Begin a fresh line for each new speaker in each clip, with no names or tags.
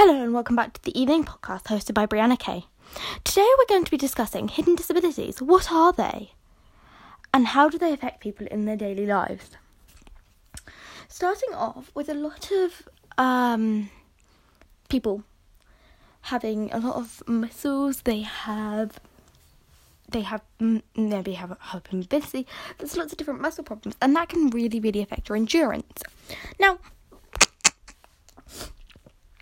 Hello and welcome back to the evening podcast hosted by Brianna Kay. Today we're going to be discussing hidden disabilities. What are they? And how do they affect people in their daily lives? Starting off with a lot of um, people having a lot of muscles, they have they have maybe have hypermobility. There's lots of different muscle problems, and that can really, really affect your endurance. Now,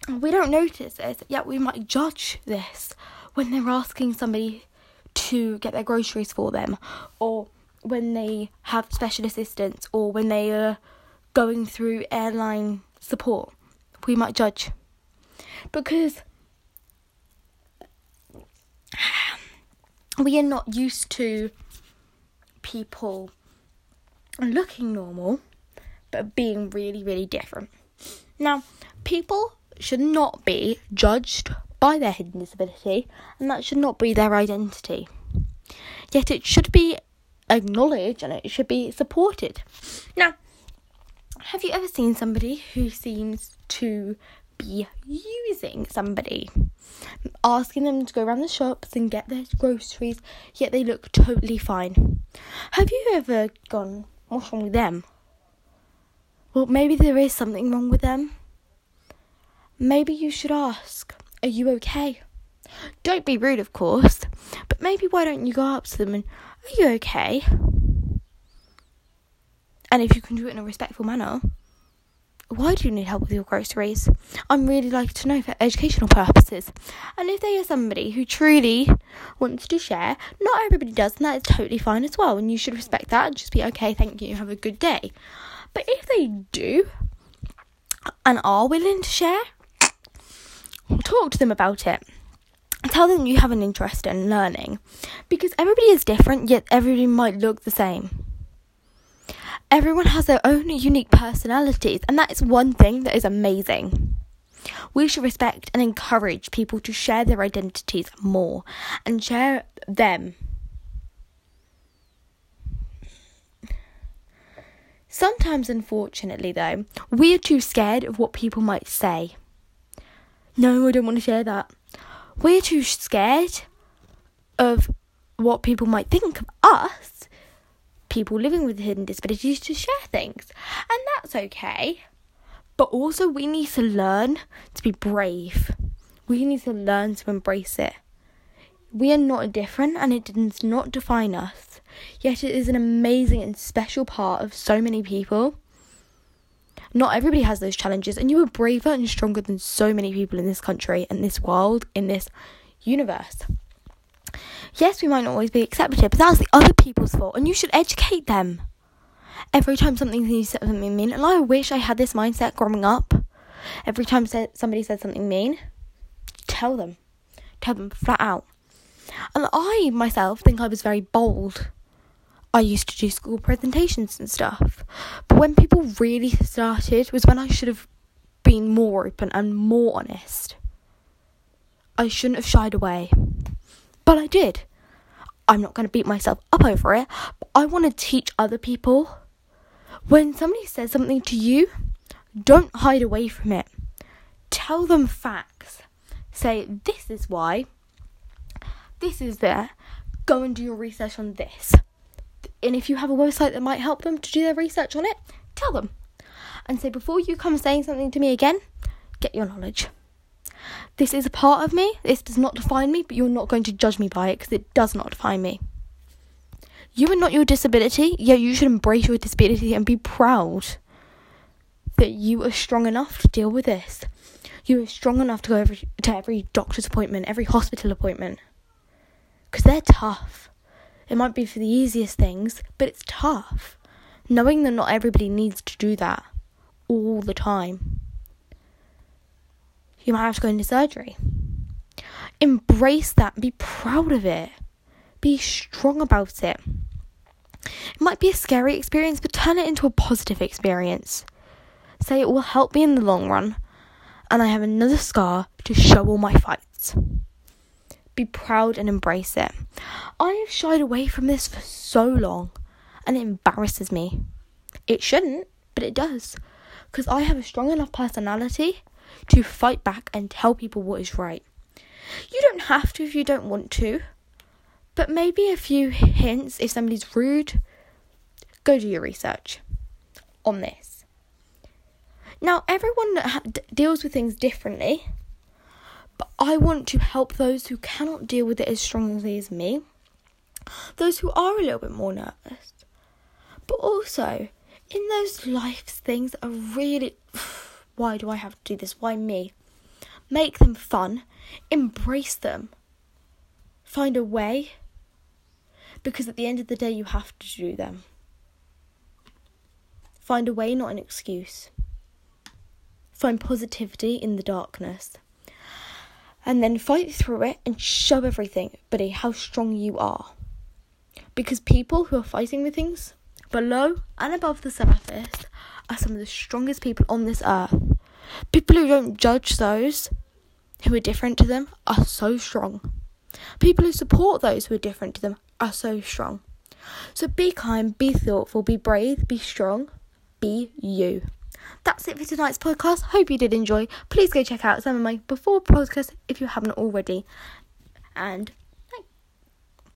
we don't notice this, yet we might judge this when they're asking somebody to get their groceries for them, or when they have special assistance, or when they are going through airline support. We might judge because we are not used to people looking normal but being really, really different. Now, people should not be judged by their hidden disability, and that should not be their identity. Yet it should be acknowledged and it should be supported. Now, have you ever seen somebody who seems to be using somebody? Asking them to go around the shops and get their groceries, yet they look totally fine. Have you ever gone, what's wrong with them? Well, maybe there is something wrong with them maybe you should ask, Are you okay? Don't be rude, of course, but maybe why don't you go up to them and, Are you okay? And if you can do it in a respectful manner, why do you need help with your groceries? I'm really like to know for educational purposes. And if they are somebody who truly wants to share, not everybody does, and that is totally fine as well. And you should respect that and just be okay, thank you, have a good day. But if they do and are willing to share, talk to them about it. Tell them you have an interest in learning because everybody is different, yet everybody might look the same. Everyone has their own unique personalities, and that is one thing that is amazing. We should respect and encourage people to share their identities more and share them. Sometimes, unfortunately, though, we are too scared of what people might say. No, I don't want to share that. We're too scared of what people might think of us, people living with hidden disabilities, to share things. And that's okay. But also, we need to learn to be brave. We need to learn to embrace it. We are not different and it does not define us. Yet it is an amazing and special part of so many people. Not everybody has those challenges, and you are braver and stronger than so many people in this country, in this world, in this universe. Yes, we might not always be accepted, but that's the other people's fault, and you should educate them. Every time something said something mean, and I wish I had this mindset growing up. Every time somebody said something mean, tell them, tell them flat out. And I myself think I was very bold I used to do school presentations and stuff. But when people really started was when I should have been more open and more honest. I shouldn't have shied away. But I did. I'm not going to beat myself up over it, but I want to teach other people. When somebody says something to you, don't hide away from it. Tell them facts. Say, this is why. This is there. Go and do your research on this and if you have a website that might help them to do their research on it, tell them. And say, before you come saying something to me again, get your knowledge. This is a part of me, this does not define me, but you're not going to judge me by it because it does not define me. You are not your disability, yeah, you should embrace your disability and be proud that you are strong enough to deal with this. You are strong enough to go every, to every doctor's appointment, every hospital appointment. Because they're tough. It might be for the easiest things, but it's tough. Knowing that not everybody needs to do that all the time. You might have to go into surgery. Embrace that. Be proud of it. Be strong about it. It might be a scary experience, but turn it into a positive experience. Say it will help me in the long run, and I have another scar to show all my fights be proud and embrace it. I have shied away from this for so long and it embarrasses me. It shouldn't, but it does. Because I have a strong enough personality to fight back and tell people what is right. You don't have to if you don't want to, but maybe a few hints if somebody's rude. Go do your research on this. Now, everyone ha- deals with things differently, but I want to help those who cannot deal with it as strongly as me, those who are a little bit more nervous, but also in those life things that are really. Why do I have to do this? Why me? Make them fun, embrace them, find a way, because at the end of the day, you have to do them. Find a way, not an excuse. Find positivity in the darkness. And then fight through it and show everything, buddy, how strong you are. Because people who are fighting with things below and above the surface are some of the strongest people on this earth. People who don't judge those who are different to them are so strong. People who support those who are different to them are so strong. So be kind, be thoughtful, be brave, be strong, be you. That's it for tonight's podcast. Hope you did enjoy. Please go check out some of my before podcasts if you haven't already. And